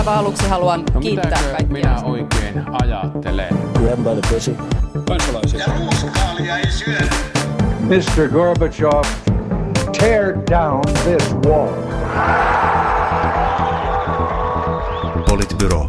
aivan aluksi haluan No kiittää kaikkia. minä oikein ajattelen? Grab by the pussy. Kansalaisia. Ja ruuskaalia ei syödä. Mr. Gorbachev, tear down this wall. Politbyro.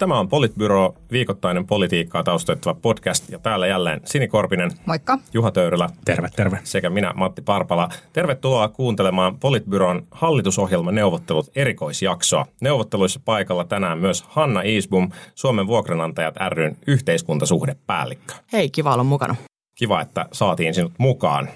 Tämä on Politbyro, viikoittainen politiikkaa taustoittava podcast, ja täällä jälleen Sini Korpinen, Moikka. Juha Töyrylä Terve, terve. sekä minä Matti Parpala. Tervetuloa kuuntelemaan Politbyron hallitusohjelmaneuvottelut erikoisjaksoa. Neuvotteluissa paikalla tänään myös Hanna Iisbum, Suomen vuokranantajat ryn yhteiskuntasuhdepäällikkö. Hei, kiva olla mukana. Kiva, että saatiin sinut mukaan.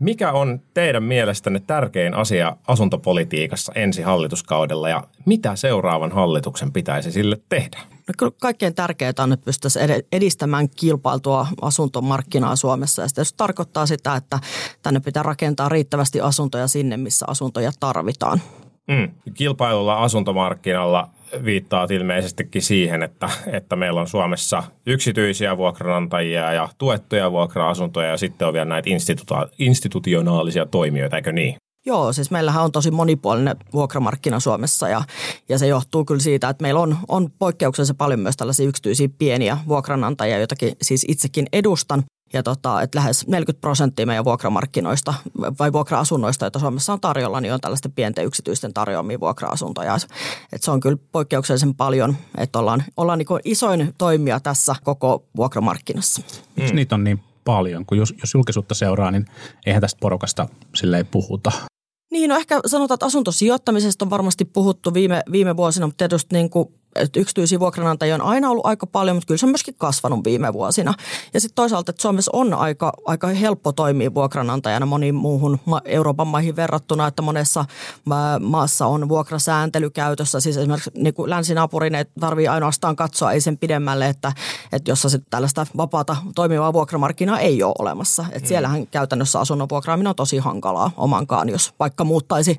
Mikä on teidän mielestänne tärkein asia asuntopolitiikassa ensi hallituskaudella ja mitä seuraavan hallituksen pitäisi sille tehdä? No kyllä kaikkein tärkeintä on, että pystyttäisiin ed- edistämään kilpailtua asuntomarkkinaa Suomessa. Ja se tarkoittaa sitä, että tänne pitää rakentaa riittävästi asuntoja sinne, missä asuntoja tarvitaan. Mm. Kilpailulla asuntomarkkinalla viittaa ilmeisestikin siihen, että, että meillä on Suomessa yksityisiä vuokranantajia ja tuettuja vuokra-asuntoja ja sitten on vielä näitä instituta- institutionaalisia toimijoita, eikö niin? Joo, siis meillähän on tosi monipuolinen vuokramarkkina Suomessa ja, ja se johtuu kyllä siitä, että meillä on, on poikkeuksellisen paljon myös tällaisia yksityisiä pieniä vuokranantajia, joitakin siis itsekin edustan. Ja tota, että lähes 40 prosenttia meidän vuokramarkkinoista vai vuokra-asunnoista, joita Suomessa on tarjolla, niin on tällaisten pienten yksityisten tarjoamia vuokra-asuntoja. Et se on kyllä poikkeuksellisen paljon, että ollaan, ollaan niin isoin toimija tässä koko vuokramarkkinassa. Mm. Niitä on niin paljon, kun jos, jos julkisuutta seuraa, niin eihän tästä porukasta silleen puhuta. Niin, no ehkä sanotaan, että asuntosijoittamisesta on varmasti puhuttu viime, viime vuosina, mutta tietysti niin kuin että yksityisiä vuokranantajia on aina ollut aika paljon, mutta kyllä se on myöskin kasvanut viime vuosina. Ja sitten toisaalta, että Suomessa on aika, aika helppo toimia vuokranantajana moniin muuhun Euroopan maihin verrattuna, että monessa maassa on vuokrasääntely käytössä. Siis esimerkiksi niin kuin länsinaapurin ei tarvitse ainoastaan katsoa, ei sen pidemmälle, että, että jossa sitten tällaista vapaata toimivaa vuokramarkkinaa ei ole olemassa. Että mm. siellähän käytännössä asunnon vuokraaminen on tosi hankalaa omankaan, jos vaikka muuttaisi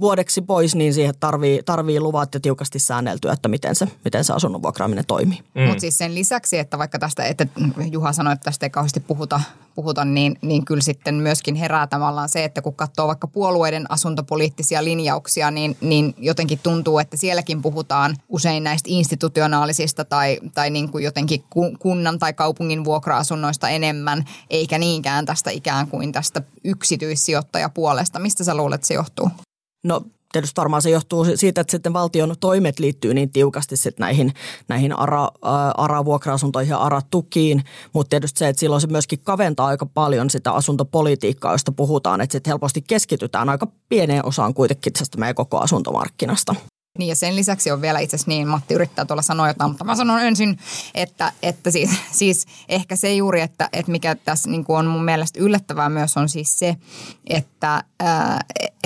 vuodeksi pois, niin siihen tarvii, tarvii luvat ja tiukasti säänneltyä, että miten se, miten se asunnon vuokraaminen toimii. Mm. Mutta siis sen lisäksi, että vaikka tästä, että Juha sanoi, että tästä ei kauheasti puhuta, puhuta niin, niin kyllä sitten myöskin herää tavallaan se, että kun katsoo vaikka puolueiden asuntopoliittisia linjauksia, niin, niin jotenkin tuntuu, että sielläkin puhutaan usein näistä institutionaalisista tai, tai niin kuin jotenkin kunnan tai kaupungin vuokra-asunnoista enemmän, eikä niinkään tästä ikään kuin tästä yksityissijoittajapuolesta. Mistä sä luulet, että se johtuu? No tietysti varmaan se johtuu siitä, että sitten valtion toimet liittyy niin tiukasti sitten näihin, näihin ARA, ARA-vuokra-asuntoihin ja ARA-tukiin, mutta tietysti se, että silloin se myöskin kaventaa aika paljon sitä asuntopolitiikkaa, josta puhutaan, että sitten helposti keskitytään aika pieneen osaan kuitenkin tästä meidän koko asuntomarkkinasta. Niin ja sen lisäksi on vielä itse asiassa niin, Matti yrittää tuolla sanoa jotain, mutta mä sanon ensin, että, että siis, siis ehkä se juuri, että, että mikä tässä niin kuin on mun mielestä yllättävää myös on siis se, että,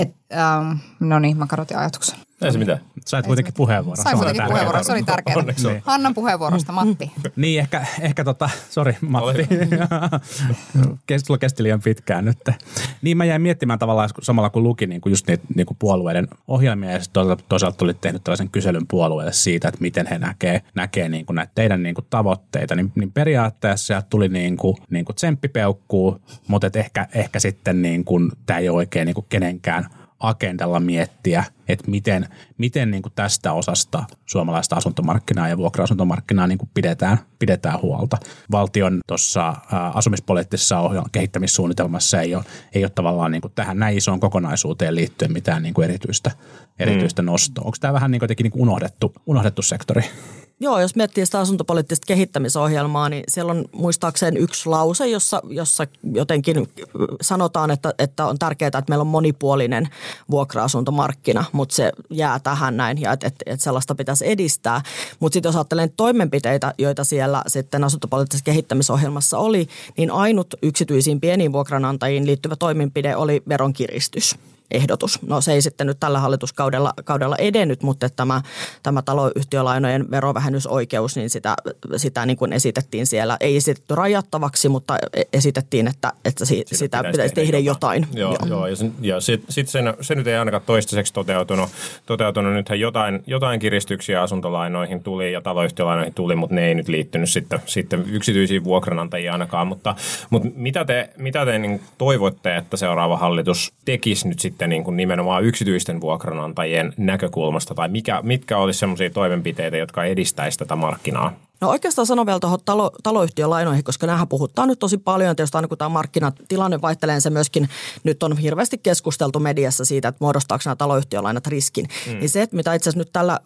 et, ää, no niin, mä kadotin ajatuksen. Ei se mitään. Sait kuitenkin puheenvuoron. Sain kuitenkin puheenvuoron, se oli tärkeää. Niin. Hannan puheenvuorosta, Matti. niin, ehkä, ehkä tota, sori Matti. Kestilo kesti liian pitkään nyt. Niin mä jäin miettimään tavallaan samalla kun luki niin kuin just niitä niin kuin puolueiden ohjelmia ja sitten toisaalta tuli tehnyt tällaisen kyselyn puolueelle siitä, että miten he näkee, näkee niin kuin näitä teidän niin kuin tavoitteita. Niin, niin periaatteessa sieltä tuli niin kuin, niin kuin tsemppipeukkuu, mutta et ehkä, ehkä sitten niin kuin, tämä ei ole oikein niin kuin kenenkään – agendalla miettiä, että miten, miten niin kuin tästä osasta suomalaista asuntomarkkinaa ja vuokra-asuntomarkkinaa niin kuin pidetään, pidetään huolta. Valtion tuossa asumispoliittisessa kehittämissuunnitelmassa ei ole, ei ole tavallaan niin kuin tähän näin isoon kokonaisuuteen liittyen mitään niin kuin erityistä, erityistä mm. nostoa. Onko tämä vähän niin kuin niin kuin unohdettu, unohdettu sektori? Joo, jos miettii sitä asuntopoliittista kehittämisohjelmaa, niin siellä on muistaakseni yksi lause, jossa, jossa jotenkin sanotaan, että, että on tärkeää, että meillä on monipuolinen vuokra-asuntomarkkina, mutta se jää tähän näin ja että, että, että sellaista pitäisi edistää. Mutta sitten jos ajattelen toimenpiteitä, joita siellä sitten asuntopoliittisessa kehittämisohjelmassa oli, niin ainut yksityisiin pieniin vuokranantajiin liittyvä toimenpide oli veronkiristys ehdotus. No se ei sitten nyt tällä hallituskaudella kaudella edennyt, mutta tämä, tämä taloyhtiölainojen verovähennysoikeus, niin sitä, sitä niin kuin esitettiin siellä. Ei esitetty rajattavaksi, mutta esitettiin, että, että si, sitä, sitä pitäisi, pitäisi tehdä jotain. jotain. Joo, joo. joo ja, sen, ja sitten sit sen, se nyt ei ainakaan toistaiseksi toteutunut. toteutunut. Nythän jotain, jotain kiristyksiä asuntolainoihin tuli ja taloyhtiölainoihin tuli, mutta ne ei nyt liittynyt sitten, sitten yksityisiin vuokranantajiin ainakaan. Mutta, mutta mitä te, mitä te niin toivotte, että seuraava hallitus tekisi nyt sitten sitten niin kuin nimenomaan yksityisten vuokranantajien näkökulmasta, tai mikä, mitkä olisi sellaisia toimenpiteitä, jotka edistäisi tätä markkinaa? No oikeastaan sanon vielä tuohon talo, taloyhtiölainoihin, koska nämähän puhuttaa nyt tosi paljon. Tietysti aina kun tämä markkinatilanne vaihtelee, niin se myöskin nyt on hirveästi keskusteltu mediassa siitä, että muodostaako nämä taloyhtiölainat riskin. Mm. Niin se, että mitä itse asiassa nyt tällä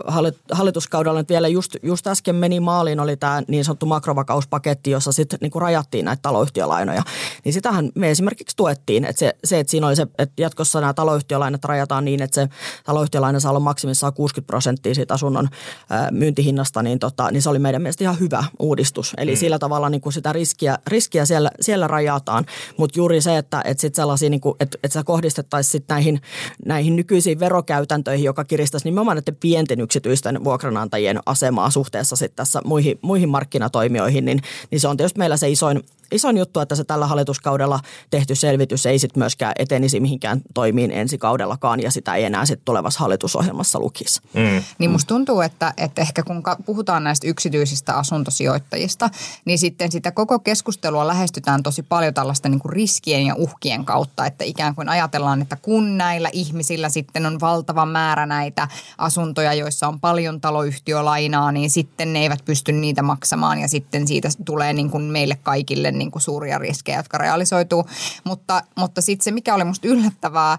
hallituskaudella nyt vielä just, just äsken meni maaliin, oli tämä niin sanottu makrovakauspaketti, jossa sitten niin rajattiin näitä taloyhtiölainoja. Niin sitähän me esimerkiksi tuettiin, että se, se että siinä oli se, että jatkossa nämä taloyhtiölainat rajataan niin, että se taloyhtiölaina saa olla maksimissaan 60 prosenttia siitä asunnon myyntihinnasta, niin, tota, niin se oli meidän mielestä ihan hyvä uudistus. Eli mm. sillä tavalla niin kuin sitä riskiä, riskiä siellä, siellä rajataan, mutta juuri se, että, että sit sellaisia, niin kuin, että, että se kohdistettaisiin sit näihin, näihin nykyisiin verokäytäntöihin, joka kiristäisi nimenomaan näiden pienten yksityisten vuokranantajien asemaa suhteessa sitten tässä muihin, muihin markkinatoimijoihin, niin, niin se on tietysti meillä se isoin, isoin juttu, että se tällä hallituskaudella tehty selvitys ei sitten myöskään etenisi mihinkään toimiin ensi kaudellakaan ja sitä ei enää sitten tulevassa hallitusohjelmassa lukisi. Mm. Niin musta tuntuu, että, että ehkä kun puhutaan näistä yksityisistä asuntosijoittajista, niin sitten sitä koko keskustelua lähestytään tosi paljon tällaista niin kuin riskien ja uhkien kautta, että ikään kuin ajatellaan, että kun näillä ihmisillä sitten on valtava määrä näitä asuntoja, joissa on paljon taloyhtiölainaa, niin sitten ne eivät pysty niitä maksamaan ja sitten siitä tulee niin kuin meille kaikille niin kuin suuria riskejä, jotka realisoituu. Mutta, mutta sitten se, mikä oli musta yllättävää,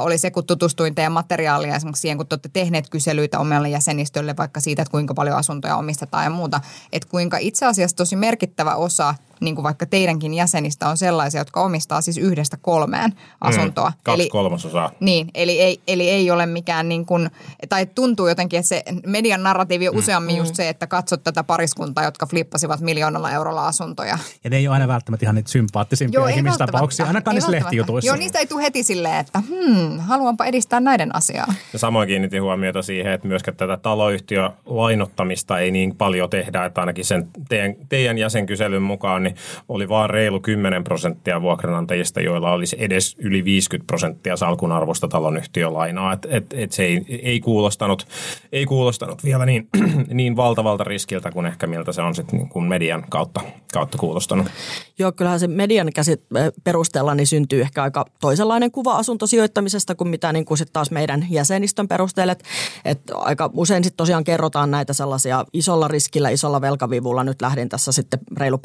oli se, kun tutustuin teidän materiaalia esimerkiksi siihen, kun te olette tehneet kyselyitä omalle jäsenistölle vaikka siitä, että kuinka paljon asuntoja omistetaan ja muuta, että kuinka itse asiassa tosi merkittävä osa niin kuin vaikka teidänkin jäsenistä on sellaisia, jotka omistaa siis yhdestä kolmeen mm, asuntoa. Mm, kaksi eli, kolmasosaa. Niin, eli ei, eli ei ole mikään niin kuin, tai tuntuu jotenkin, että se median narratiivi on mm. useammin mm. just se, että katsot tätä pariskuntaa, jotka flippasivat miljoonalla eurolla asuntoja. Ja ne ei ole aina välttämättä ihan niitä sympaattisimpia Joo, ihmistapauksia, ainakaan niissä lehtijutuissa. Joo, niistä ei tule heti silleen, että hmm, haluanpa edistää näiden asiaa. Ja samoin kiinnitin huomiota siihen, että myöskään tätä taloyhtiölainottamista ei niin paljon tehdä, että ainakin sen teidän, teidän jäsenkyselyn mukaan niin oli vain reilu 10 prosenttia vuokranantajista, joilla olisi edes yli 50 prosenttia salkun arvosta talonyhtiölainaa. Et, et, et se ei, ei, kuulostanut, ei kuulostanut vielä niin, niin valtavalta riskiltä kuin ehkä miltä se on sitten niin median kautta, kautta kuulostanut. Joo, kyllähän se median käsit perusteella niin syntyy ehkä aika toisenlainen kuva asuntosijoittamisesta kuin mitä niin kuin sit taas meidän jäsenistön perusteella. Et, et aika usein sitten tosiaan kerrotaan näitä sellaisia isolla riskillä, isolla velkavivulla. Nyt lähdin tässä sitten reilu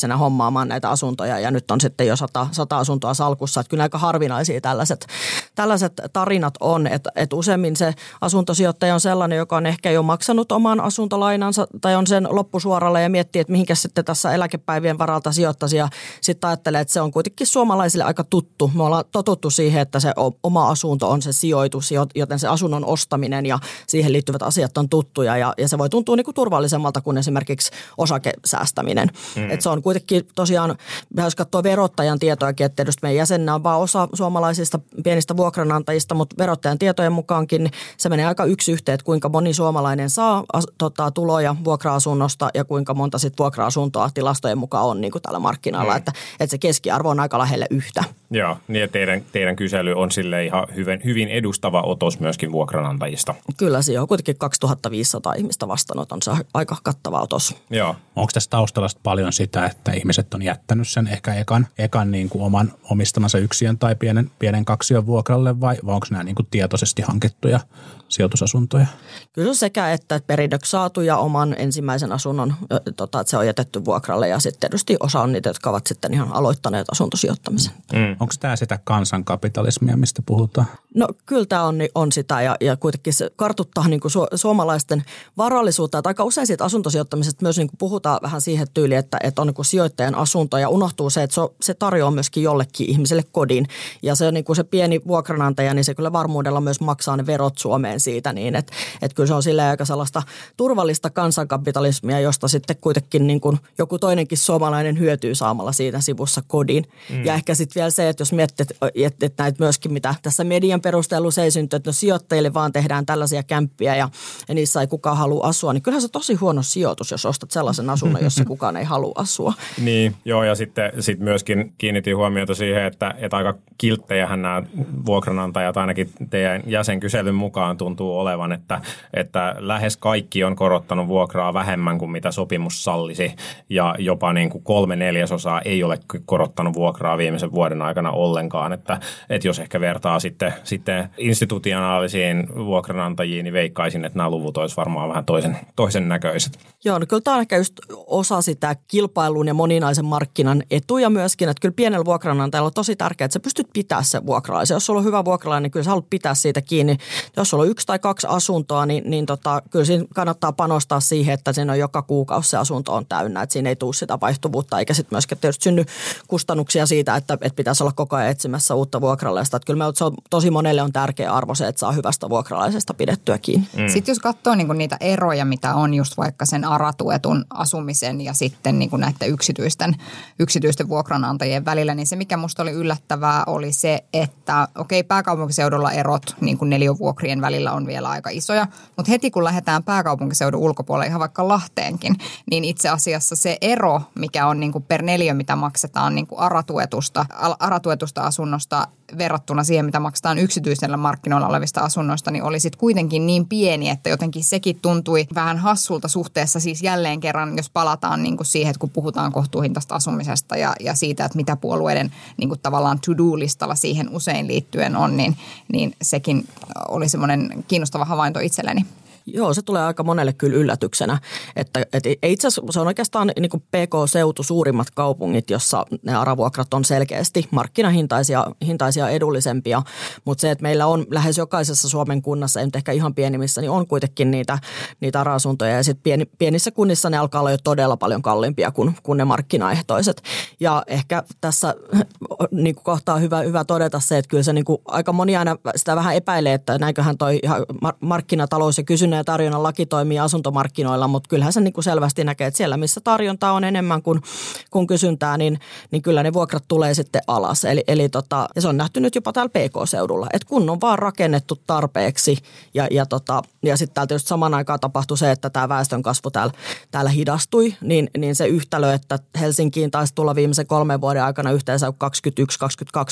parikymppisenä hommaamaan näitä asuntoja ja nyt on sitten jo sata, sata asuntoa salkussa. Että kyllä aika harvinaisia tällaiset, tällaiset tarinat on, että, että useimmin se asuntosijoittaja on sellainen, joka on ehkä jo maksanut oman asuntolainansa tai on sen loppusuoralla ja miettii, että mihinkä sitten tässä eläkepäivien varalta sijoittaisi ja sitten ajattelee, että se on kuitenkin suomalaisille aika tuttu. Me ollaan totuttu siihen, että se oma asunto on se sijoitus, joten se asunnon ostaminen ja siihen liittyvät asiat on tuttuja ja, ja se voi tuntua niin kuin turvallisemmalta kuin esimerkiksi osakesäästäminen. Mm. Et se on kuitenkin tosiaan, jos katsoo verottajan tietoakin, että tietysti meidän jäsenä on vain osa suomalaisista pienistä vuokranantajista, mutta verottajan tietojen mukaankin se menee aika yksi yhteen, että kuinka moni suomalainen saa tota, tuloja vuokra-asunnosta ja kuinka monta sitten vuokra-asuntoa tilastojen mukaan on niin kuin tällä markkinalla, mm. että, että se keskiarvo on aika lähelle yhtä. Joo, niin että teidän, teidän kysely on sille ihan hyvin, hyvin edustava otos myöskin vuokranantajista. Kyllä, se on kuitenkin 2500 ihmistä vastannut, on se aika kattava otos. Joo. Onko tässä taustalla paljon sitä, että ihmiset on jättänyt sen ehkä ekan, ekan niin kuin oman omistamansa yksiön tai pienen, pienen kaksion vuokralle vai, vai onko nämä niin kuin tietoisesti hankittuja sijoitusasuntoja? Kyllä sekä, että perinnöksi saatu ja oman ensimmäisen asunnon, tota, että se on jätetty vuokralle ja sitten tietysti osa on niitä, jotka ovat sitten ihan aloittaneet asuntosijoittamisen. Mm. Onko tämä sitä kansankapitalismia, mistä puhutaan? No kyllä tämä on, on sitä ja, ja kuitenkin se kartuttaa niin kuin su, suomalaisten varallisuutta. Että aika usein siitä asuntosijoittamisesta myös niin kuin puhutaan vähän siihen tyyliin, että, että on niin kuin sijoittajan asunto ja unohtuu se, että se, se tarjoaa myöskin jollekin ihmiselle kodin. Ja se, niin kuin se pieni vuokranantaja, niin se kyllä varmuudella myös maksaa ne verot Suomeen siitä niin, että, että kyllä se on sille aika sellaista turvallista kansankapitalismia, josta sitten kuitenkin niin kuin joku toinenkin suomalainen hyötyy saamalla siitä sivussa kodin. Mm. Ja ehkä sitten vielä se, että jos miettii, että, että näitä myöskin mitä tässä median perustelussa ei synty, että no sijoittajille vaan tehdään tällaisia kämppiä ja, ja niissä ei kukaan halua asua, niin kyllähän se on tosi huono sijoitus, jos ostat sellaisen asunnon, jossa kukaan ei halua asua. Niin, joo ja sitten sit myöskin kiinnitin huomiota siihen, että, että aika kilttejähän nämä vuokranantajat ainakin teidän jäsenkyselyn mukaan tuntuu olevan, että, että lähes kaikki on korottanut vuokraa vähemmän kuin mitä sopimus sallisi ja jopa niin kuin kolme neljäsosaa ei ole korottanut vuokraa viimeisen vuoden aikana ollenkaan, että, että jos ehkä vertaa sitten, sitten institutionaalisiin vuokranantajiin, niin veikkaisin, että nämä luvut olisivat varmaan vähän toisen, toisen näköiset. Joo, no kyllä tämä on ehkä just osa sitä kilpailun ja moninaisen markkinan etuja myöskin, että kyllä pienellä vuokranantajalla on tosi tärkeää, että sä pystyt pitää se vuokralaisen. Jos sulla on hyvä vuokralainen, niin kyllä sä haluat pitää siitä kiinni. Jos sulla on yksi tai kaksi asuntoa, niin, niin tota, kyllä siinä kannattaa panostaa siihen, että siinä on joka kuukausi se asunto on täynnä, että siinä ei tule sitä vaihtuvuutta, eikä sitten myöskään tietysti synny kustannuksia siitä, että, että pitäisi olla koko ajan etsimässä uutta vuokralaista. Että kyllä me, se on, tosi monelle on tärkeä arvo se, että saa hyvästä vuokralaisesta pidettyä kiinni. Mm. Sitten jos katsoo niin niitä eroja, mitä on just vaikka sen aratuetun asumisen ja sitten niin näiden yksityisten, yksityisten vuokranantajien välillä, niin se mikä musta oli yllättävää oli se, että okei okay, pääkaupunkiseudulla erot niin kuin neliövuokrien välillä on vielä aika isoja, mutta heti kun lähdetään pääkaupunkiseudun ulkopuolelle ihan vaikka Lahteenkin, niin itse asiassa se ero, mikä on niin kuin per neliö, mitä maksetaan niin kuin aratuetusta, aratuetusta asunnosta verrattuna siihen, mitä maksetaan yksityisellä markkinoilla olevista asunnoista, niin oli sitten kuitenkin niin pieni, että jotenkin sekin tuntui vähän hassulta suhteessa siis jälleen kerran, jos palataan niin kuin siihen, että kun puhutaan kohtuuhintaista asumisesta ja, ja siitä, että mitä puolueiden niin kuin tavallaan to-do-listalla siihen usein liittyen on, niin, niin sekin oli semmoinen kiinnostava havainto itselleni. Joo, se tulee aika monelle kyllä yllätyksenä. Että, että itse asiassa se on oikeastaan niin kuin PK-seutu suurimmat kaupungit, jossa ne aravuokrat on selkeästi markkinahintaisia hintaisia edullisempia. Mutta se, että meillä on lähes jokaisessa Suomen kunnassa, ei nyt ehkä ihan pienimmissä, niin on kuitenkin niitä, niitä ara-asuntoja. Ja sitten pieni, pienissä kunnissa ne alkaa olla jo todella paljon kalliimpia kuin, kuin ne markkinaehtoiset. Ja ehkä tässä niin kuin kohtaa hyvä, hyvä todeta se, että kyllä se niin kuin aika moni aina sitä vähän epäilee, että näinköhän toi ihan markkinatalous ja kysynnä ja tarjonnan laki toimii asuntomarkkinoilla, mutta kyllähän se niin kuin selvästi näkee, että siellä missä tarjonta on enemmän kuin, kuin kysyntää, niin, niin kyllä ne vuokrat tulee sitten alas. Eli, eli tota, ja se on nähty nyt jopa täällä PK-seudulla, että kun on vaan rakennettu tarpeeksi ja, ja, tota, ja sitten täällä tietysti saman aikaan tapahtui se, että tämä väestön kasvu täällä, täällä hidastui, niin, niin se yhtälö, että Helsinkiin taisi tulla viimeisen kolmen vuoden aikana yhteensä 21-22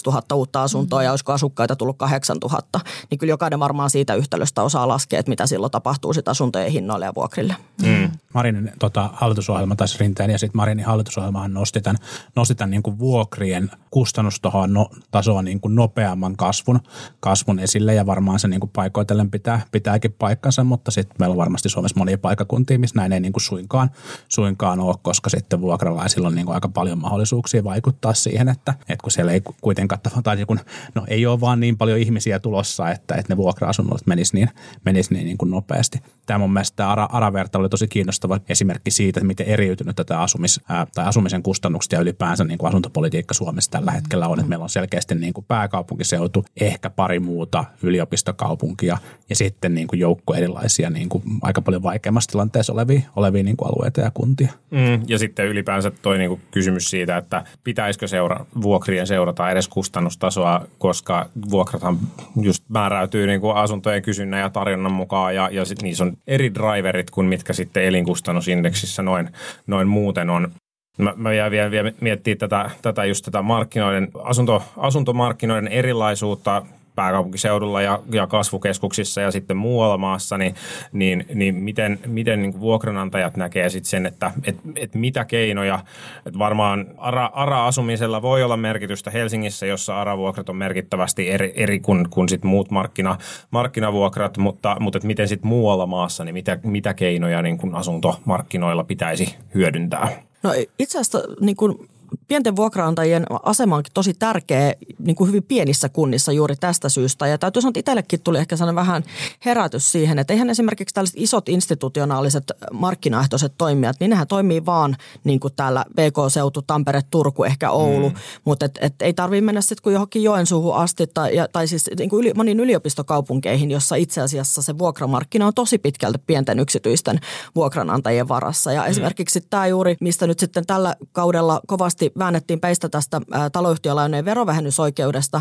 000 uutta asuntoa mm-hmm. ja olisiko asukkaita tullut 8 000, niin kyllä jokainen varmaan siitä yhtälöstä osaa laskea, että mitä silloin tapahtuu tapahtuu sit asuntojen hinnoille ja vuokrille. Mm. Marinin tota, hallitusohjelma tai Rinteen ja sitten Marinin hallitusohjelmahan nosti tämän, nosti tämän niin kuin vuokrien kustannustasoa no, tasoa niin kuin nopeamman kasvun, kasvun esille ja varmaan se niin kuin paikoitellen pitää, pitääkin paikkansa, mutta sitten meillä on varmasti Suomessa monia paikakuntia, missä näin ei niin kuin suinkaan, suinkaan ole, koska sitten vuokralaisilla on niin kuin aika paljon mahdollisuuksia vaikuttaa siihen, että, että kun siellä ei kuitenkaan, tai kun, no ei ole vaan niin paljon ihmisiä tulossa, että, että ne vuokra-asunnot menis niin, menis niin, niin kuin nopeasti. Tämä mun mielestä tämä ARA-vertailu oli tosi kiinnostava esimerkki siitä, miten eriytynyt tätä asumis, ää, tai asumisen kustannuksia ja ylipäänsä niin kuin asuntopolitiikka Suomessa tällä hetkellä on. Että meillä on selkeästi niin kuin pääkaupunkiseutu, ehkä pari muuta yliopistokaupunkia ja sitten niin kuin joukko erilaisia niin kuin aika paljon vaikeammassa tilanteessa olevia, olevia niin kuin alueita ja kuntia. Mm, ja sitten ylipäänsä toi niin kuin kysymys siitä, että pitäisikö seura, vuokrien seurata edes kustannustasoa, koska vuokrathan just määräytyy niin kuin asuntojen kysynnän ja tarjonnan mukaan ja, ja sit niissä on eri driverit kuin mitkä sitten elinkustannusindeksissä noin, noin muuten on. Mä, mä jään vielä, vielä miettimään tätä, tätä just tätä markkinoiden, asunto, asuntomarkkinoiden erilaisuutta pääkaupunkiseudulla ja, ja kasvukeskuksissa ja sitten muualla maassa, niin, niin, niin miten, miten niin vuokranantajat näkee sitten sen, että et, et mitä keinoja, että varmaan ARA, ARA-asumisella voi olla merkitystä Helsingissä, jossa ARA-vuokrat on merkittävästi eri, eri kuin, kuin sit muut markkina, markkinavuokrat, mutta, mutta et miten sitten muualla maassa, niin mitä, mitä keinoja niin kuin asuntomarkkinoilla pitäisi hyödyntää? No itse asiassa niin kuin pienten vuokraantajien asema onkin tosi tärkeä niin kuin hyvin pienissä kunnissa juuri tästä syystä. Ja täytyy sanoa, että itsellekin tuli ehkä sellainen vähän herätys siihen, että eihän esimerkiksi tällaiset isot institutionaaliset markkinaehtoiset toimijat, niin nehän toimii vaan niin kuin täällä BK-seutu, Tampere, Turku, ehkä Oulu. Mm. Mutta et, et ei tarvitse mennä sitten kuin johonkin Joensuuhun asti tai, ja, tai siis niin kuin yli, moniin yliopistokaupunkeihin, jossa itse asiassa se vuokramarkkina on tosi pitkälti pienten yksityisten vuokranantajien varassa. Ja mm. esimerkiksi tämä juuri, mistä nyt sitten tällä kaudella kovasti väännettiin peistä tästä taloyhtiölainojen verovähennysoikeudesta,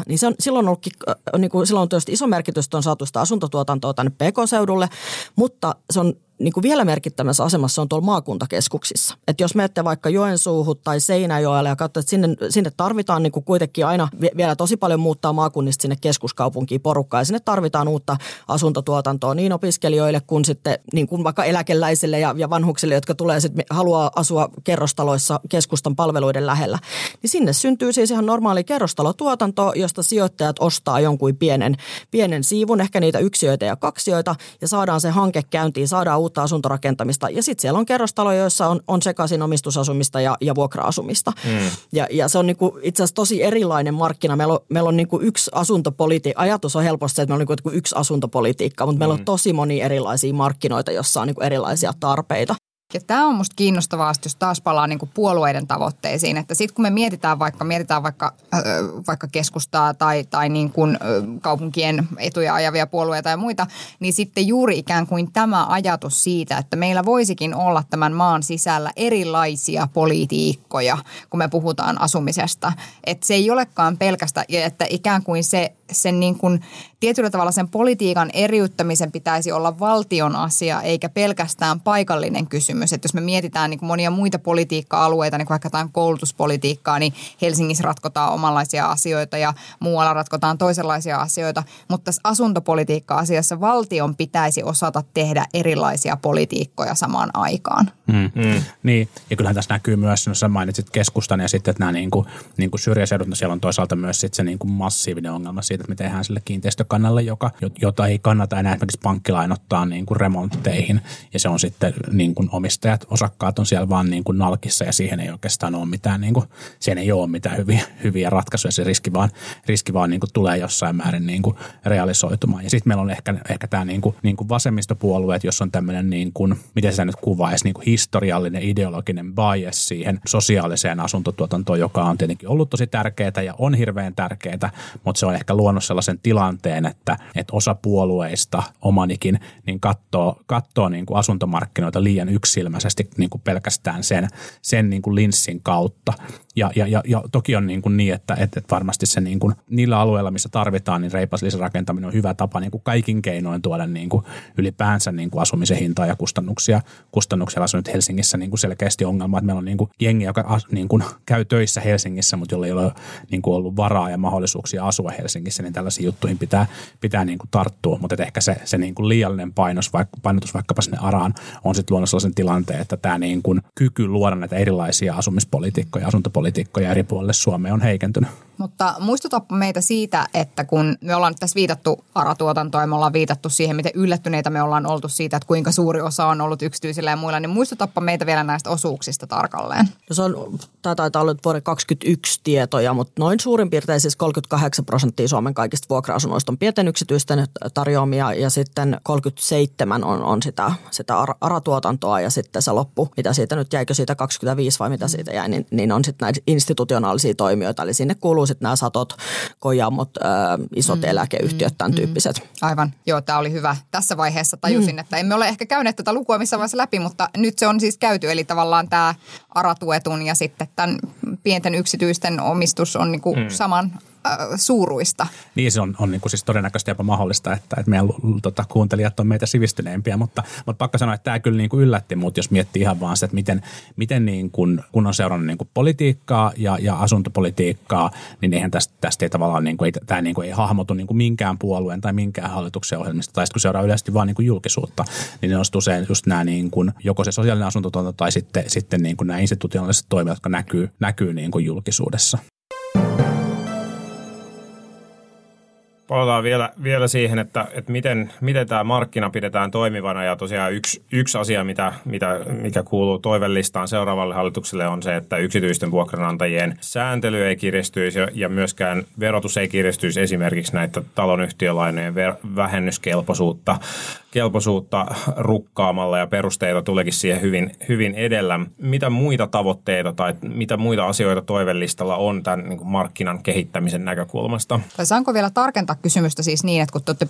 niin se on, silloin, ollutkin, niin kuin, silloin on tietysti iso merkitys, että on saatu sitä asuntotuotantoa tänne PK-seudulle, mutta se on niin kuin vielä merkittävässä asemassa on tuolla maakuntakeskuksissa. Että jos menette vaikka Joensuuhun tai Seinäjoelle ja katsotte, että sinne, sinne tarvitaan niin kuin kuitenkin aina vielä tosi paljon muuttaa maakunnista sinne keskuskaupunkiin porukkaa. Ja sinne tarvitaan uutta asuntotuotantoa niin opiskelijoille kuin sitten niin kuin vaikka eläkeläisille ja, ja vanhuksille, jotka tulee sitten haluaa asua kerrostaloissa keskustan palveluiden lähellä. Niin sinne syntyy siis ihan normaali kerrostalotuotanto, josta sijoittajat ostaa jonkun pienen, pienen siivun, ehkä niitä yksiöitä ja kaksioita ja saadaan se hanke käyntiin, saadaan uutta asuntorakentamista. Ja sitten siellä on kerrostaloja, joissa on, on sekaisin omistusasumista ja, ja vuokra-asumista. Mm. Ja, ja se on niinku itse asiassa tosi erilainen markkina. Meillä on, meillä on niinku yksi asuntopolitiikka. Ajatus on helposti se, että meillä on niinku yksi asuntopolitiikka, mutta mm. meillä on tosi moni erilaisia markkinoita, jossa on niinku erilaisia tarpeita. Ja tämä on musta kiinnostavaa, jos taas palaa niin kuin puolueiden tavoitteisiin, että sitten kun me mietitään vaikka, mietitään vaikka, äh, vaikka keskustaa tai, tai niin kuin, äh, kaupunkien etuja ajavia puolueita ja muita, niin sitten juuri ikään kuin tämä ajatus siitä, että meillä voisikin olla tämän maan sisällä erilaisia politiikkoja, kun me puhutaan asumisesta. Että se ei olekaan pelkästään, että ikään kuin se sen niin kuin, tietyllä tavalla sen politiikan eriyttämisen pitäisi olla valtion asia, eikä pelkästään paikallinen kysymys. Että jos me mietitään niin kuin monia muita politiikka-alueita, niin kuin vaikka tämän koulutuspolitiikkaa, niin Helsingissä ratkotaan omanlaisia asioita ja muualla ratkotaan toisenlaisia asioita. Mutta tässä asuntopolitiikka-asiassa valtion pitäisi osata tehdä erilaisia politiikkoja samaan aikaan. Mm. Mm. Niin, ja kyllähän tässä näkyy myös, no sä mainitsit keskustan ja sitten, että nämä niin kuin, niin kuin syrjäseudut, no siellä on toisaalta myös sitten se niin kuin massiivinen ongelma siitä, että me tehdään sille kiinteistökannalle, joka, jota ei kannata enää esimerkiksi pankkilainottaa niin kuin remontteihin. Ja se on sitten niin kuin omistajat, osakkaat on siellä vaan niin kuin nalkissa ja siihen ei oikeastaan ole mitään, niin kuin, siihen ei ole mitään hyviä, hyviä ratkaisuja. Se riski vaan, riski vaan niin kuin tulee jossain määrin niin kuin realisoitumaan. Ja sitten meillä on ehkä, ehkä tämä niin kuin, niin kuin vasemmistopuolueet, jos on tämmöinen, niin kuin, miten se nyt kuvaisi, niin kuin historiallinen ideologinen bias siihen sosiaaliseen asuntotuotantoon, joka on tietenkin ollut tosi tärkeää ja on hirveän tärkeää, mutta se on ehkä luonut sellaisen tilanteen, että, että osa puolueista, omanikin, niin katsoo, katsoo niin kuin asuntomarkkinoita liian yksilmäisesti niin kuin pelkästään sen, sen niin kuin linssin kautta. Ja, ja, ja, ja toki on niin, kuin niin että, että varmasti se niin kuin, niillä alueilla, missä tarvitaan, niin reipas lisärakentaminen on hyvä tapa niin kuin kaikin keinoin tuoda niin kuin ylipäänsä niin kuin asumisen hintaa ja kustannuksia. Kustannuksia on nyt Helsingissä niin kuin selkeästi ongelma, että meillä on niin kuin jengi, joka niin kuin käy töissä Helsingissä, mutta jolla ei ole niin kuin ollut varaa ja mahdollisuuksia asua Helsingissä, niin tällaisiin juttuihin pitää, pitää niin kuin tarttua. Mutta ehkä se, se niin kuin liiallinen painos, vaikka, painotus vaikkapa sinne ARAan on sitten luonut sellaisen tilanteen, että tämä niin kuin kyky luoda näitä erilaisia asumispolitiikkoja, asuntopolitiikkoja eri puolille Suomeen on heikentynyt. Mutta muistutapa meitä siitä, että kun me ollaan nyt tässä viitattu ARA-tuotantoa ja me ollaan viitattu siihen, miten yllättyneitä me ollaan oltu siitä, että kuinka suuri osa on ollut yksityisillä ja muilla, niin muistutapa meitä vielä näistä osuuksista tarkalleen. No se on, tämä taitaa olla vuoden 2021 tietoja, mutta noin suurin piirtein siis 38 prosenttia Suomen kaikista vuokra-asunnoista on pienten yksityisten tarjoamia ja sitten 37 on, on sitä, sitä ARA-tuotantoa ja sitten se loppu, mitä siitä nyt jäikö siitä 25 vai mitä siitä jäi, niin, niin on sitten näitä institutionaalisia toimijoita, eli sinne kuuluu sitten nämä satot, kojamot, ää, isot mm, eläkeyhtiöt, tämän mm, tyyppiset. Aivan, joo, tämä oli hyvä. Tässä vaiheessa tajusin, mm. että emme ole ehkä käyneet tätä lukua missä vaiheessa läpi, mutta nyt se on siis käyty, eli tavallaan tämä aratuetun ja sitten tämän pienten yksityisten omistus on niin kuin mm. saman suuruista. Niin se on, on niin kuin siis todennäköisesti jopa mahdollista, että, että meidän tota, kuuntelijat on meitä sivistyneempiä, mutta, mutta pakko sanoa, että tämä kyllä niin kuin yllätti mut, jos miettii ihan vaan sitä, että miten, miten niin kuin, kun on seurannut niin kuin politiikkaa ja, ja asuntopolitiikkaa, niin eihän tästä, tästä ei tavallaan, niin kuin, ei, tämä niin kuin ei hahmotu niin kuin minkään puolueen tai minkään hallituksen ohjelmista, tai sitten kun seuraa yleisesti vaan niin kuin julkisuutta, niin ne on usein just nämä niin kuin, joko se sosiaalinen asuntotuotanto tai sitten, sitten niin kuin nämä institutionaaliset toimijat, jotka näkyy, näkyy niin kuin julkisuudessa. Palataan vielä, vielä siihen, että, että miten, miten tämä markkina pidetään toimivana. Ja tosiaan yksi, yksi asia, mitä, mitä, mikä kuuluu toivellistaan seuraavalle hallitukselle on se, että yksityisten vuokranantajien sääntely ei kiristyisi ja myöskään verotus ei kiristyisi esimerkiksi näitä talonyhtiölainojen vähennyskelpoisuutta kelpoisuutta rukkaamalla ja perusteita tuleekin siihen hyvin, hyvin edellä. Mitä muita tavoitteita tai mitä muita asioita toivellistalla on tämän niin markkinan kehittämisen näkökulmasta? Tai saanko vielä tarkentaa kysymystä siis niin, että kun te olette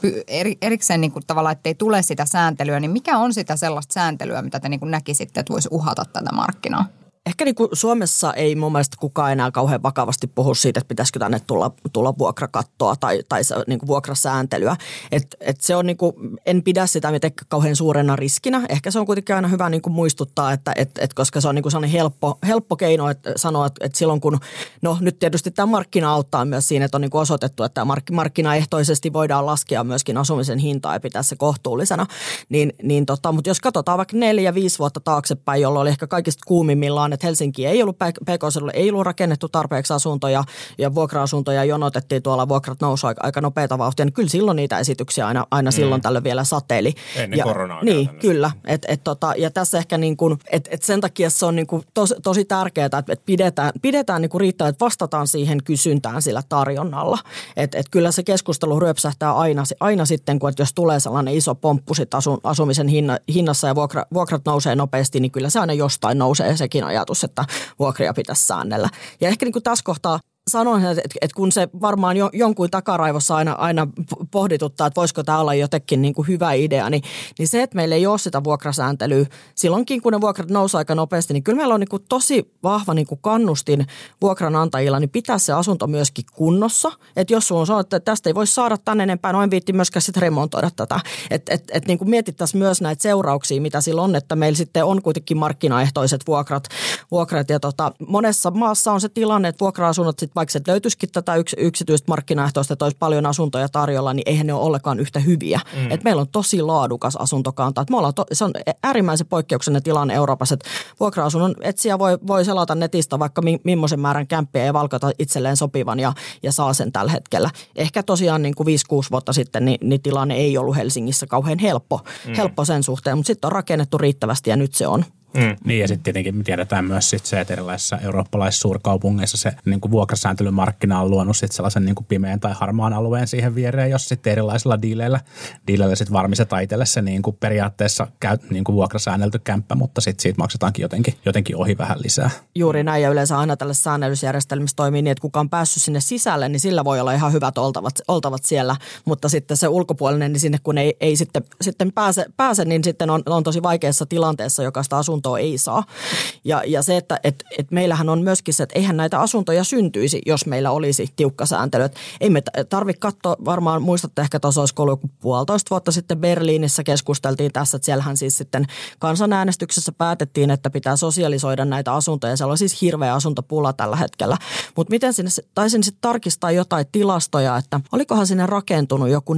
erikseen niin kuin tavallaan, että ei tule sitä sääntelyä, niin mikä on sitä sellaista sääntelyä, mitä te niin kuin näkisitte, että voisi uhata tätä markkinaa? Ehkä niin kuin Suomessa ei mun mielestä kukaan enää kauhean vakavasti puhu siitä, että pitäisikö tänne tulla, tulla vuokrakattoa tai, tai niin kuin vuokrasääntelyä. Et, et se on niin kuin, en pidä sitä mitenkään kauhean suurena riskinä. Ehkä se on kuitenkin aina hyvä niin kuin muistuttaa, että et, et koska se on niin kuin sellainen helppo, helppo keino että sanoa, että, että silloin kun, no nyt tietysti tämä markkina auttaa myös siinä, että on niin kuin osoitettu, että tämä markkinaehtoisesti voidaan laskea myöskin asumisen hintaa ja pitää se kohtuullisena. Niin, niin tota, mutta jos katsotaan vaikka neljä, viisi vuotta taaksepäin, jolloin oli ehkä kaikista kuumimmillaan, että Helsinki ei ollut, pk ei ollut rakennettu tarpeeksi asuntoja ja vuokra-asuntoja jonotettiin tuolla, vuokrat nousu aika, aika nopeita vauhtia, niin kyllä silloin niitä esityksiä aina, aina mm. silloin tällöin vielä sateeli. Ennen ja, koronaa Niin, kyllä. Et, et tota, ja tässä ehkä niin kuin, et, et sen takia se on niin kuin tos, tosi tärkeää, että et pidetään, pidetään niin kuin riittävät, että vastataan siihen kysyntään sillä tarjonnalla. Et, et kyllä se keskustelu ryöpsähtää aina, aina sitten, kun että jos tulee sellainen iso pomppu sit asu, asumisen hinna, hinnassa ja vuokra, vuokrat nousee nopeasti, niin kyllä se aina jostain nousee sekin ajatus, että vuokria pitäisi säännellä. Ja ehkä niin kuin tässä kohtaa sanoin, että, että kun se varmaan jo, jonkun takaraivossa aina, aina pohdituttaa, että voisiko tämä olla jotenkin niin kuin hyvä idea, niin, niin se, että meillä ei ole sitä vuokrasääntelyä silloinkin, kun ne vuokrat nousevat aika nopeasti, niin kyllä meillä on niin kuin tosi vahva niin kuin kannustin vuokranantajilla, niin pitää se asunto myöskin kunnossa. Että jos sun on että tästä ei voi saada tänne enempää, noin viitti myöskään sitten remontoida tätä. Että et, et niin kuin mietittäisiin myös näitä seurauksia, mitä sillä on, että meillä sitten on kuitenkin markkinaehtoiset vuokrat. vuokrat ja tota, monessa maassa on se tilanne, että vuokra-asunnot sitten vaikka se löytyisikin tätä yks, yksityistä markkinaehtoista, että olisi paljon asuntoja tarjolla, niin eihän ne ole ollenkaan yhtä hyviä. Mm. Et meillä on tosi laadukas asuntokanta. Et me ollaan to, se on äärimmäisen poikkeuksellinen tilanne Euroopassa, että vuokra-asunnon etsiä voi, voi selata netistä vaikka mi, millaisen määrän kämppiä ja valkata itselleen sopivan ja, ja saa sen tällä hetkellä. Ehkä tosiaan niin kuin 5-6 vuotta sitten niin, niin tilanne ei ollut Helsingissä kauhean helppo, mm. helppo sen suhteen, mutta sitten on rakennettu riittävästi ja nyt se on. Mm. Niin ja sitten tietenkin me tiedetään myös sit se, että erilaisissa eurooppalaisissa suurkaupungeissa se niin kuin vuokrasääntelymarkkina on luonut sit sellaisen niin kuin pimeän tai harmaan alueen siihen viereen, jos sitten erilaisilla diileillä, diileillä sitten varmistetaan itselle se niin kuin periaatteessa käy, niin kuin vuokrasäännelty kämppä, mutta sitten siitä maksetaankin jotenkin, jotenkin ohi vähän lisää. Juuri näin ja yleensä aina tällaisessa säännellysjärjestelmissä toimii niin, että kuka on päässyt sinne sisälle, niin sillä voi olla ihan hyvät oltavat, oltavat siellä, mutta sitten se ulkopuolinen, niin sinne kun ei, ei sitten, sitten pääse, pääse, niin sitten on, on tosi vaikeassa tilanteessa, joka sitä asuntoa asuntoa ei saa. Ja, ja se, että et, et meillähän on myöskin se, että eihän näitä asuntoja syntyisi, jos meillä olisi tiukka sääntely. Et ei me tarvitse katsoa, varmaan muistatte ehkä tuossa olisiko ollut puolitoista vuotta sitten Berliinissä keskusteltiin tässä, että siellähän siis sitten kansanäänestyksessä päätettiin, että pitää sosialisoida näitä asuntoja. Siellä on siis hirveä asuntopula tällä hetkellä. Mutta miten sinne, taisin sitten tarkistaa jotain tilastoja, että olikohan sinne rakentunut joku 4-5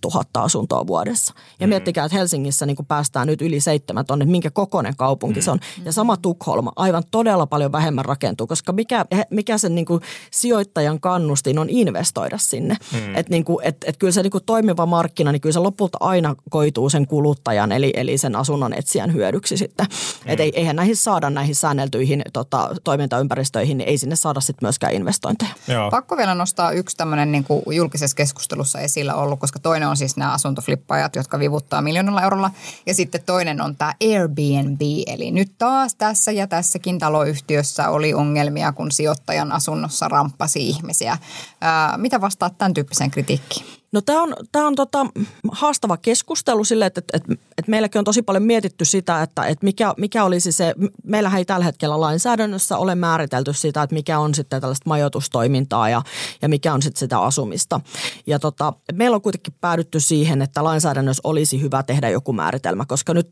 tuhatta asuntoa vuodessa. Ja mm. miettikää, että Helsingissä niin päästään nyt yli seitsemän tonne, minkä kokoinen kaupunki se on. Mm. Ja sama Tukholma, aivan todella paljon vähemmän rakentuu, koska mikä, mikä sen niin kuin sijoittajan kannustin on investoida sinne. Mm. Että niin kuin, et, et kyllä se niin kuin toimiva markkina, niin kyllä se lopulta aina koituu sen kuluttajan, eli, eli sen asunnon etsijän hyödyksi sitten. Mm. Että eihän näihin saada näihin säänneltyihin tota, toimintaympäristöihin, niin ei sinne saada sitten myöskään investointeja. Joo. Pakko vielä nostaa yksi tämmöinen niin kuin julkisessa keskustelussa esillä ollut, koska toinen on siis nämä asuntoflippajat, jotka vivuttaa miljoonalla eurolla. Ja sitten toinen on tämä Airbnb, Eli nyt taas tässä ja tässäkin taloyhtiössä oli ongelmia, kun sijoittajan asunnossa ramppasi ihmisiä. Ää, mitä vastaat tämän tyyppiseen kritiikkiin? No tämä on, tää on tota, haastava keskustelu sille, että, että, että, että meilläkin on tosi paljon mietitty sitä, että, että mikä, mikä olisi se, meillähän ei tällä hetkellä lainsäädännössä ole määritelty sitä, että mikä on sitten tällaista majoitustoimintaa ja, ja mikä on sitten sitä asumista. Ja tota, meillä on kuitenkin päädytty siihen, että lainsäädännössä olisi hyvä tehdä joku määritelmä, koska nyt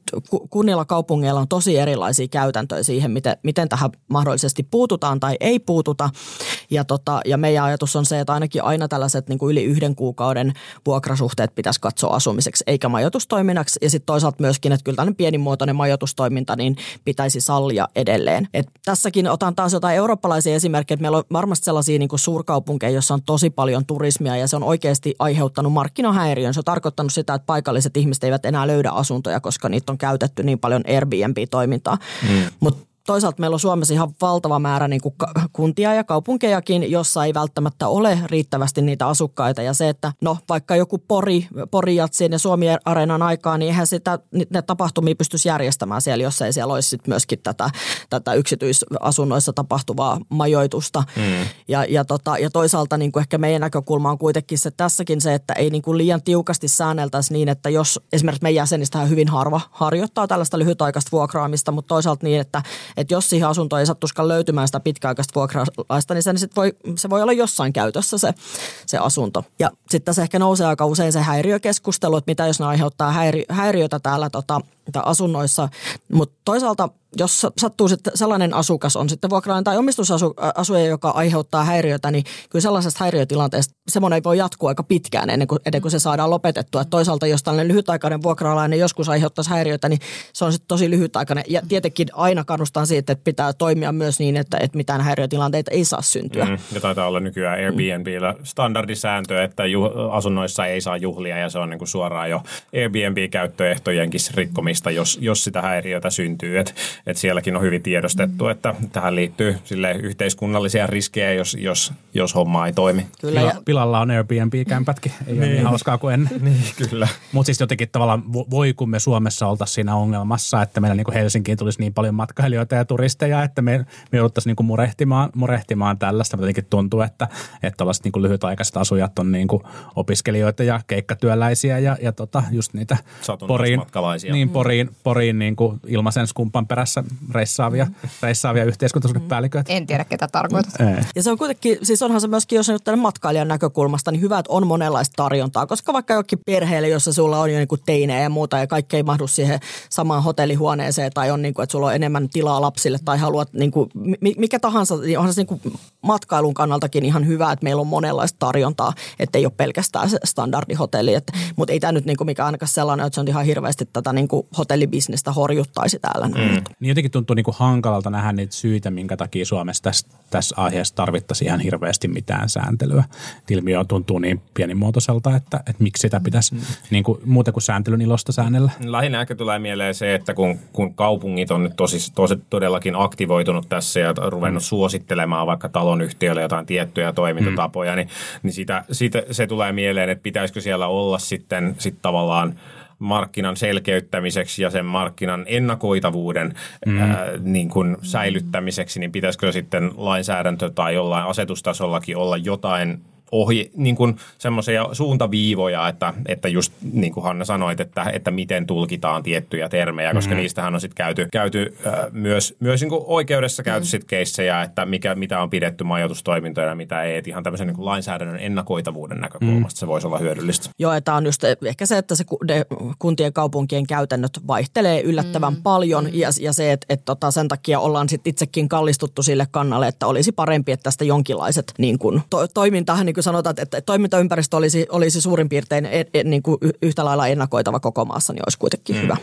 kunnilla kaupungeilla on tosi erilaisia käytäntöjä siihen, miten, miten tähän mahdollisesti puututaan tai ei puututa. Ja, tota, ja meidän ajatus on se, että ainakin aina tällaiset niin kuin yli yhden kuukauden vuokran vuokrasuhteet pitäisi katsoa asumiseksi eikä majoitustoiminnaksi. Ja sitten toisaalta myöskin, että kyllä tämmöinen pienimuotoinen majoitustoiminta niin pitäisi sallia edelleen. Et tässäkin otan taas jotain eurooppalaisia esimerkkejä, että meillä on varmasti sellaisia niin kuin suurkaupunkeja, joissa on tosi paljon turismia ja se on oikeasti aiheuttanut markkinahäiriön. Se on tarkoittanut sitä, että paikalliset ihmiset eivät enää löydä asuntoja, koska niitä on käytetty niin paljon Airbnb-toimintaa. Mm. Mutta toisaalta meillä on Suomessa ihan valtava määrä niin kuin kuntia ja kaupunkejakin, jossa ei välttämättä ole riittävästi niitä asukkaita. Ja se, että no vaikka joku Pori, Pori-jatsien ja Suomi-areenan aikaa, niin eihän sitä, ne tapahtumia pystyisi järjestämään siellä, jos ei siellä olisi sit myöskin tätä, tätä yksityisasunnoissa tapahtuvaa majoitusta. Mm. Ja, ja, tota, ja toisaalta niin kuin ehkä meidän näkökulma on kuitenkin se tässäkin se, että ei niin kuin liian tiukasti säänneltäisi niin, että jos esimerkiksi meidän jäsenistä hyvin harva harjoittaa tällaista lyhytaikaista vuokraamista, mutta toisaalta niin, että että jos siihen asuntoon ei sattuskaan löytymään sitä pitkäaikaista vuokralaista, niin se, sit voi, se voi olla jossain käytössä se, se asunto. Ja sitten tässä ehkä nousee aika usein se häiriökeskustelu, että mitä jos ne aiheuttaa häiri, häiriötä täällä tota, asunnoissa, mutta toisaalta jos sattuu sitten sellainen asukas on sitten vuokralainen tai omistusasuja, joka aiheuttaa häiriötä, niin kyllä sellaisesta häiriötilanteesta semmoinen voi jatkua aika pitkään ennen kuin, ennen kuin se saadaan lopetettua. Et toisaalta jos tällainen lyhytaikainen vuokralainen joskus aiheuttaisi häiriötä, niin se on sitten tosi lyhytaikainen. Ja tietenkin aina kannustan siitä, että pitää toimia myös niin, että, että mitään häiriötilanteita ei saa syntyä. Mm, ja taitaa olla nykyään Airbnbillä standardisääntö, että asunnoissa ei saa juhlia ja se on niin kuin suoraan jo Airbnb-käyttöehtojenkin rikkomista, jos, jos sitä häiriötä syntyy. Et, et sielläkin on hyvin tiedostettu, että tähän liittyy sille yhteiskunnallisia riskejä, jos, jos, jos homma ei toimi. Kyllä. Ja... Pilalla on Airbnb-kämpätkin, ei niin. ole niin hauskaa kuin ennen. niin, kyllä. Mutta siis jotenkin tavallaan voi, kun me Suomessa oltaisiin siinä ongelmassa, että meillä niin kuin Helsinkiin tulisi niin paljon matkailijoita ja turisteja, että me, me jouduttaisiin niin kuin murehtimaan, murehtimaan tällaista. Mutta jotenkin tuntuu, että, että tällaiset niin kuin lyhytaikaiset asujat on niin kuin opiskelijoita ja keikkatyöläisiä ja, ja tota, just niitä poriin, niin, poriin, poriin niin kuin ilmaisen skumpan perässä reissaavia, reissaavia yhteiskuntasuhdepäälliköitä. En tiedä, ketä tarkoitat. Ja se on kuitenkin, siis onhan se myöskin, jos nyt matkailijan näkökulmasta, niin hyvä, että on monenlaista tarjontaa, koska vaikka jokin perheelle, jossa sulla on jo niin teinejä ja muuta ja kaikki ei mahdu siihen samaan hotellihuoneeseen tai on niin kuin, että sulla on enemmän tilaa lapsille tai haluat niin kuin, mikä tahansa, niin onhan se niin kuin matkailun kannaltakin ihan hyvä, että meillä on monenlaista tarjontaa, että ei ole pelkästään se standardihotelli. Että, mutta ei tämä nyt niin kuin mikä ainakaan sellainen, että se on ihan hirveästi tätä niin kuin hotellibisnestä horjuttaisi täällä. Mm. Niin jotenkin tuntuu niin kuin hankalalta nähdä niitä syitä, minkä takia Suomessa tässä, tässä aiheessa tarvittaisiin ihan hirveästi mitään sääntelyä. Ilmiö tuntuu niin pienimuotoiselta, että, että miksi sitä pitäisi mm. niin kuin, muuten kuin sääntelyn ilosta säännellä. Lähinnä ehkä tulee mieleen se, että kun, kun kaupungit on nyt tosi, tosi, todellakin aktivoitunut tässä ja ruvennut mm. suosittelemaan vaikka talonyhtiöille jotain tiettyjä toimintatapoja, mm. niin, niin sitä, siitä, se tulee mieleen, että pitäisikö siellä olla sitten sit tavallaan – markkinan selkeyttämiseksi ja sen markkinan ennakoitavuuden mm. ää, niin kuin säilyttämiseksi, niin pitäisikö sitten lainsäädäntö tai jollain asetustasollakin olla jotain ohi, niin kuin semmoisia suuntaviivoja, että, että just niin kuin Hanna sanoit, että, että miten tulkitaan tiettyjä termejä, koska mm-hmm. niistähän on sitten käyty, käyty äh, myös, myös niin kuin oikeudessa käyty mm-hmm. sitten keissejä, että mikä, mitä on pidetty majoitustoimintoja ja mitä ei. Et ihan tämmöisen niin kuin lainsäädännön ennakoitavuuden näkökulmasta mm-hmm. se voisi olla hyödyllistä. Joo, että on just ehkä se, että se kuntien kaupunkien käytännöt vaihtelee yllättävän mm-hmm. paljon ja, ja se, että, että tota, sen takia ollaan sitten itsekin kallistuttu sille kannalle, että olisi parempi, että tästä jonkinlaiset niin kuin, to, toimintahan niin kuin sanotaan, että toimintaympäristö olisi, olisi suurin piirtein e, e, niin kuin yhtä lailla ennakoitava koko maassa, niin olisi kuitenkin mm. hyvä.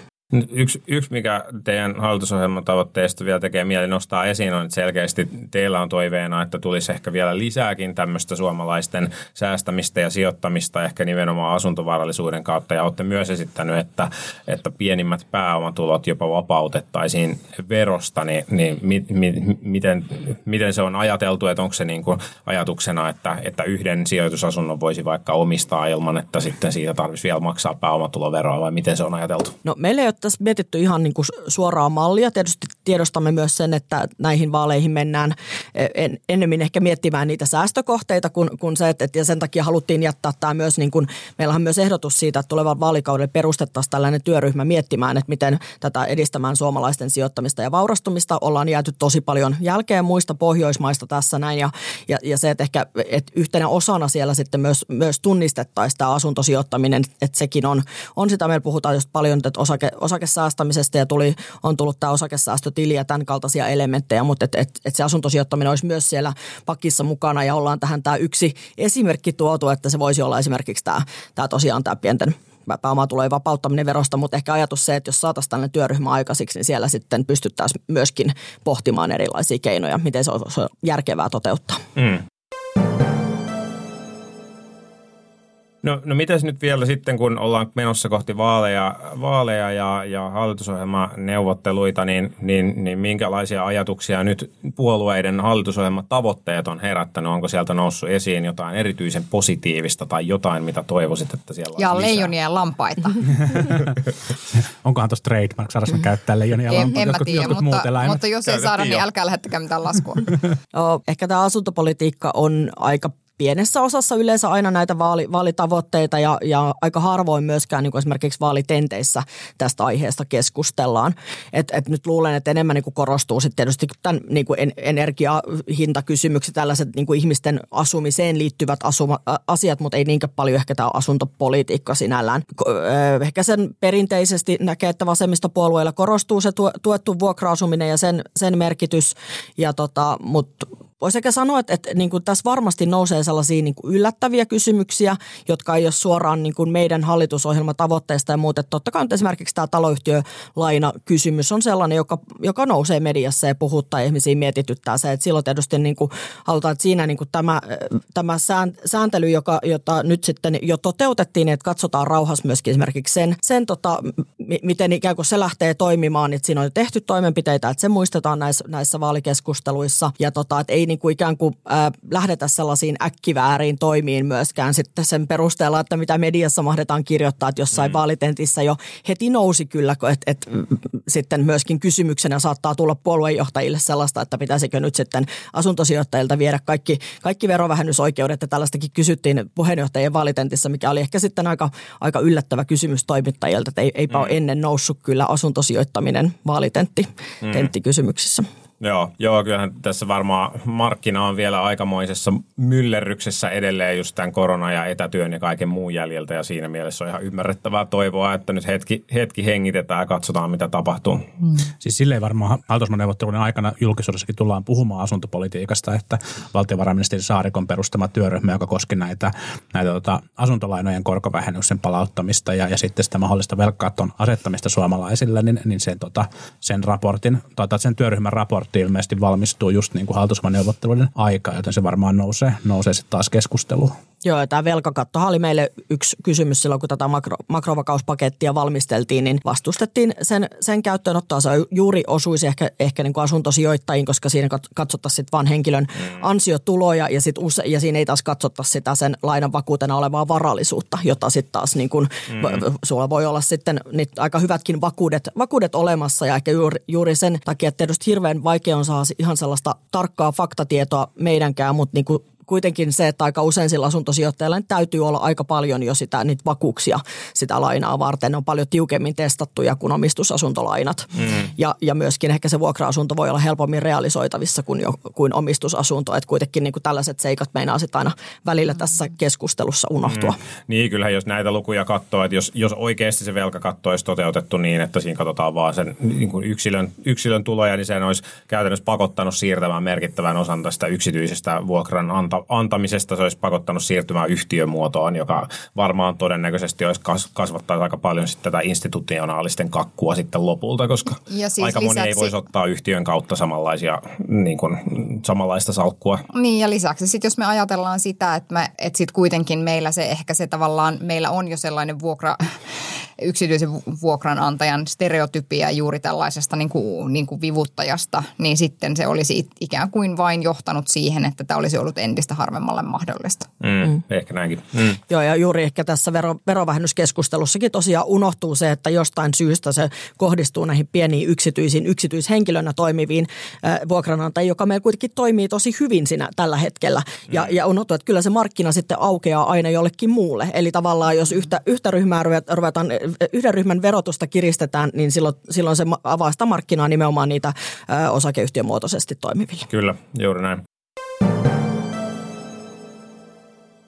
Yksi, yksi, mikä teidän hallitusohjelman tavoitteista vielä tekee mieli nostaa esiin, on, että selkeästi teillä on toiveena, että tulisi ehkä vielä lisääkin tämmöistä suomalaisten säästämistä ja sijoittamista ehkä nimenomaan asuntovarallisuuden kautta. Ja olette myös esittänyt, että, että pienimmät pääomatulot jopa vapautettaisiin verosta, niin, niin mi, mi, miten, miten se on ajateltu, että onko se niin kuin ajatuksena, että, että yhden sijoitusasunnon voisi vaikka omistaa ilman, että sitten siitä tarvitsisi vielä maksaa pääomatuloveroa vai miten se on ajateltu? No meillä ei ole tässä mietitty ihan niin kuin suoraa mallia. Tietysti tiedostamme myös sen, että näihin vaaleihin mennään e, en, ennemmin ehkä miettimään niitä säästökohteita kuin, kuin se, että, ja sen takia haluttiin jättää tämä myös, niin kuin, meillähän on myös ehdotus siitä, että tulevan vaalikaudelle perustettaisiin tällainen työryhmä miettimään, että miten tätä edistämään suomalaisten sijoittamista ja vaurastumista. Ollaan jääty tosi paljon jälkeen muista Pohjoismaista tässä näin ja, ja, ja se, että ehkä että yhtenä osana siellä sitten myös, myös tunnistettaisiin tämä asuntosijoittaminen, että sekin on, on sitä, meillä puhutaan just paljon, että osake, osakesäästämisestä ja tuli, on tullut tämä osakesäästötili ja tämän kaltaisia elementtejä, mutta et, et, et se asuntosijoittaminen olisi myös siellä pakissa mukana ja ollaan tähän tämä yksi esimerkki tuotu, että se voisi olla esimerkiksi tämä, tämä tosiaan tämä pienten pääomatulojen vapauttaminen verosta, mutta ehkä ajatus se, että jos saataisiin tällainen työryhmä aikaisiksi, niin siellä sitten pystyttäisiin myöskin pohtimaan erilaisia keinoja, miten se on järkevää toteuttaa. Mm. No, no mitäs nyt vielä sitten, kun ollaan menossa kohti vaaleja, vaaleja ja, ja hallitusohjelmaneuvotteluita, niin, niin, niin minkälaisia ajatuksia nyt puolueiden hallitusohjelmatavoitteet on herättänyt? Onko sieltä noussut esiin jotain erityisen positiivista tai jotain, mitä toivoisit, että siellä Ja leijonia ja lampaita. Onkohan tuossa trademark, saada käyttää leijonia ja lampaita? En, en mä tiedä, mutta, mutta jos ei saada, niin älkää lähettäkää mitään laskua. Ehkä tämä asuntopolitiikka on aika pienessä osassa yleensä aina näitä vaali, vaalitavoitteita ja, ja aika harvoin myöskään niin kuin esimerkiksi vaalitenteissä tästä aiheesta keskustellaan. Et, et nyt luulen, että enemmän niin kuin korostuu sitten tietysti tämän niin kuin energiahintakysymykset, tällaiset niin kuin ihmisten asumiseen liittyvät asuma, asiat, mutta ei niinkään paljon ehkä tämä asuntopolitiikka sinällään. Ehkä sen perinteisesti näkee, että vasemmistopuolueilla korostuu se tuettu vuokra-asuminen ja sen, sen merkitys, ja tota, mutta Voisi ehkä sanoa, että, että niin kuin tässä varmasti nousee sellaisia niin kuin yllättäviä kysymyksiä, jotka ei ole suoraan niin kuin meidän hallitusohjelmatavoitteista ja muuta. Totta kai esimerkiksi tämä taloyhtiölaina-kysymys on sellainen, joka, joka nousee mediassa ja puhuttaa ja ihmisiä mietityttää se. Että silloin tietysti niin kuin halutaan, että siinä niin kuin tämä, tämä sääntely, joka, jota nyt sitten jo toteutettiin, että katsotaan rauhassa myöskin esimerkiksi sen, sen tota, miten ikään kuin se lähtee toimimaan, että siinä on tehty toimenpiteitä, että se muistetaan näissä, näissä vaalikeskusteluissa ja tota, että ei niin kuin ikään kuin äh, lähdetä sellaisiin äkkivääriin toimiin myöskään sitten sen perusteella, että mitä mediassa mahdetaan kirjoittaa, että jossain mm. vaalitentissä jo heti nousi kyllä, että, että sitten myöskin kysymyksenä saattaa tulla puoluejohtajille sellaista, että pitäisikö nyt sitten asuntosijoittajilta viedä kaikki, kaikki verovähennysoikeudet ja tällaistakin kysyttiin puheenjohtajien vaalitentissä, mikä oli ehkä sitten aika, aika yllättävä kysymys toimittajilta, että ei, eipä mm. ole ennen noussut kyllä asuntosijoittaminen vaalitentti mm. tenttikysymyksissä. Joo, joo, kyllähän tässä varmaan markkina on vielä aikamoisessa myllerryksessä edelleen just tämän korona- ja etätyön ja kaiken muun jäljeltä. Ja siinä mielessä on ihan ymmärrettävää toivoa, että nyt hetki, hetki hengitetään ja katsotaan, mitä tapahtuu. Mm. Siis silleen varmaan hallitusneuvottelujen aikana julkisuudessakin tullaan puhumaan asuntopolitiikasta, että valtiovarainministeri Saarikon perustama työryhmä, joka koski näitä, näitä tota, asuntolainojen korkovähennyksen palauttamista ja, ja sitten sitä mahdollista velkaaton asettamista suomalaisille, niin, niin sen, tota, sen raportin, tota, sen työryhmän raportin raportti ilmeisesti valmistuu just niin kuin hallitusneuvotteluiden aika, joten se varmaan nousee, nousee sitten taas keskusteluun. Joo, tämä velkakattohan oli meille yksi kysymys silloin, kun tätä makro, makrovakauspakettia valmisteltiin, niin vastustettiin sen, sen käyttöönottoa. Se juuri osuisi ehkä, ehkä niin kuin asuntosijoittajiin, koska siinä katsottaisiin vain henkilön mm. ansiotuloja ja, sit use, ja siinä ei taas katsottaisi sitä sen lainan vakuutena olevaa varallisuutta, jota sitten taas niin kuin, mm. sulla voi olla sitten niitä aika hyvätkin vakuudet, vakuudet olemassa ja ehkä juuri, juuri sen takia, että tietysti hirveän vaikea on saada ihan sellaista tarkkaa faktatietoa meidänkään, mutta niin kuin kuitenkin se, että aika usein sillä asuntosijoittajalla niin täytyy olla aika paljon jo sitä, niitä vakuuksia sitä lainaa varten. Ne on paljon tiukemmin testattuja kuin omistusasuntolainat. Mm. Ja, ja myöskin ehkä se vuokra-asunto voi olla helpommin realisoitavissa kuin, jo, kuin omistusasunto. Että kuitenkin niin kuin tällaiset seikat meinaa sitten aina välillä tässä keskustelussa unohtua. Mm. Niin, kyllähän jos näitä lukuja katsoo, että jos, jos oikeasti se velkakatto olisi toteutettu niin, että siinä katsotaan vaan sen niin kuin yksilön, yksilön tuloja, niin se olisi käytännössä pakottanut siirtämään merkittävän osan tästä yksityisestä vuokran anta, antamisesta se olisi pakottanut siirtymään yhtiömuotoon, joka varmaan todennäköisesti olisi kasvattaa aika paljon sitten tätä institutionaalisten kakkua sitten lopulta, koska ja siis aika lisäksi, moni ei voisi ottaa yhtiön kautta samanlaisia, niin kuin, samanlaista salkkua. Niin ja lisäksi sitten jos me ajatellaan sitä, että, me, että sitten kuitenkin meillä se ehkä se tavallaan, meillä on jo sellainen vuokra yksityisen vuokranantajan stereotypia juuri tällaisesta niin kuin, niin kuin vivuttajasta, niin sitten se olisi ikään kuin vain johtanut siihen, että tämä olisi ollut entistä harvemmalle mahdollista. Mm, mm. Ehkä näinkin. Mm. Joo, ja juuri ehkä tässä vero, verovähennyskeskustelussakin tosiaan unohtuu se, että jostain syystä se kohdistuu näihin pieniin yksityisiin, yksityishenkilönä toimiviin äh, vuokranantajiin, joka meillä kuitenkin toimii tosi hyvin siinä tällä hetkellä. Mm. Ja, ja unohtuu, että kyllä se markkina sitten aukeaa aina jollekin muulle. Eli tavallaan jos yhtä, yhtä ryhmää ruvetaan yhden ryhmän verotusta kiristetään, niin silloin, silloin se avaa sitä markkinaa nimenomaan niitä ö, osakeyhtiömuotoisesti toimiville. Kyllä, juuri näin.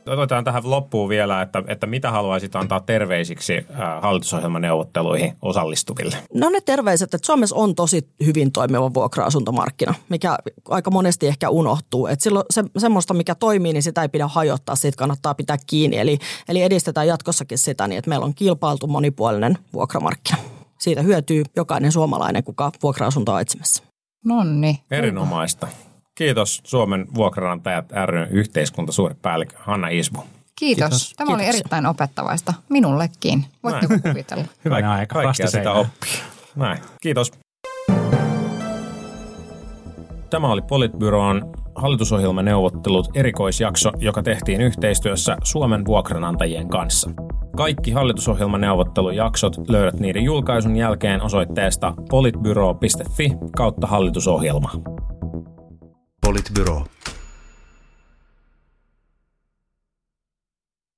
Otetaan tähän loppuun vielä, että, että mitä haluaisit antaa terveisiksi hallitusohjelmaneuvotteluihin osallistuville? No ne terveiset, että Suomessa on tosi hyvin toimiva vuokra-asuntomarkkina, mikä aika monesti ehkä unohtuu. Että silloin se, semmoista, mikä toimii, niin sitä ei pidä hajottaa, siitä kannattaa pitää kiinni. Eli, eli edistetään jatkossakin sitä niin, että meillä on kilpailtu monipuolinen vuokramarkkina. Siitä hyötyy jokainen suomalainen, kuka vuokra-asuntoa etsimässä. Nonni. Erinomaista. Kiitos Suomen vuokranantajat ry yhteiskuntasuuripäällikkö Hanna Isbu. Kiitos. Kiitos. Tämä Kiitos. oli erittäin opettavaista. Minullekin. Voitte kuvitella. Hyvä aika. Kaikkea sitä oppia. Näin. Kiitos. Tämä oli Politbyroon hallitusohjelmaneuvottelut erikoisjakso, joka tehtiin yhteistyössä Suomen vuokranantajien kanssa. Kaikki hallitusohjelmaneuvottelujaksot löydät niiden julkaisun jälkeen osoitteesta politbyro.fi kautta hallitusohjelma. Politbyro.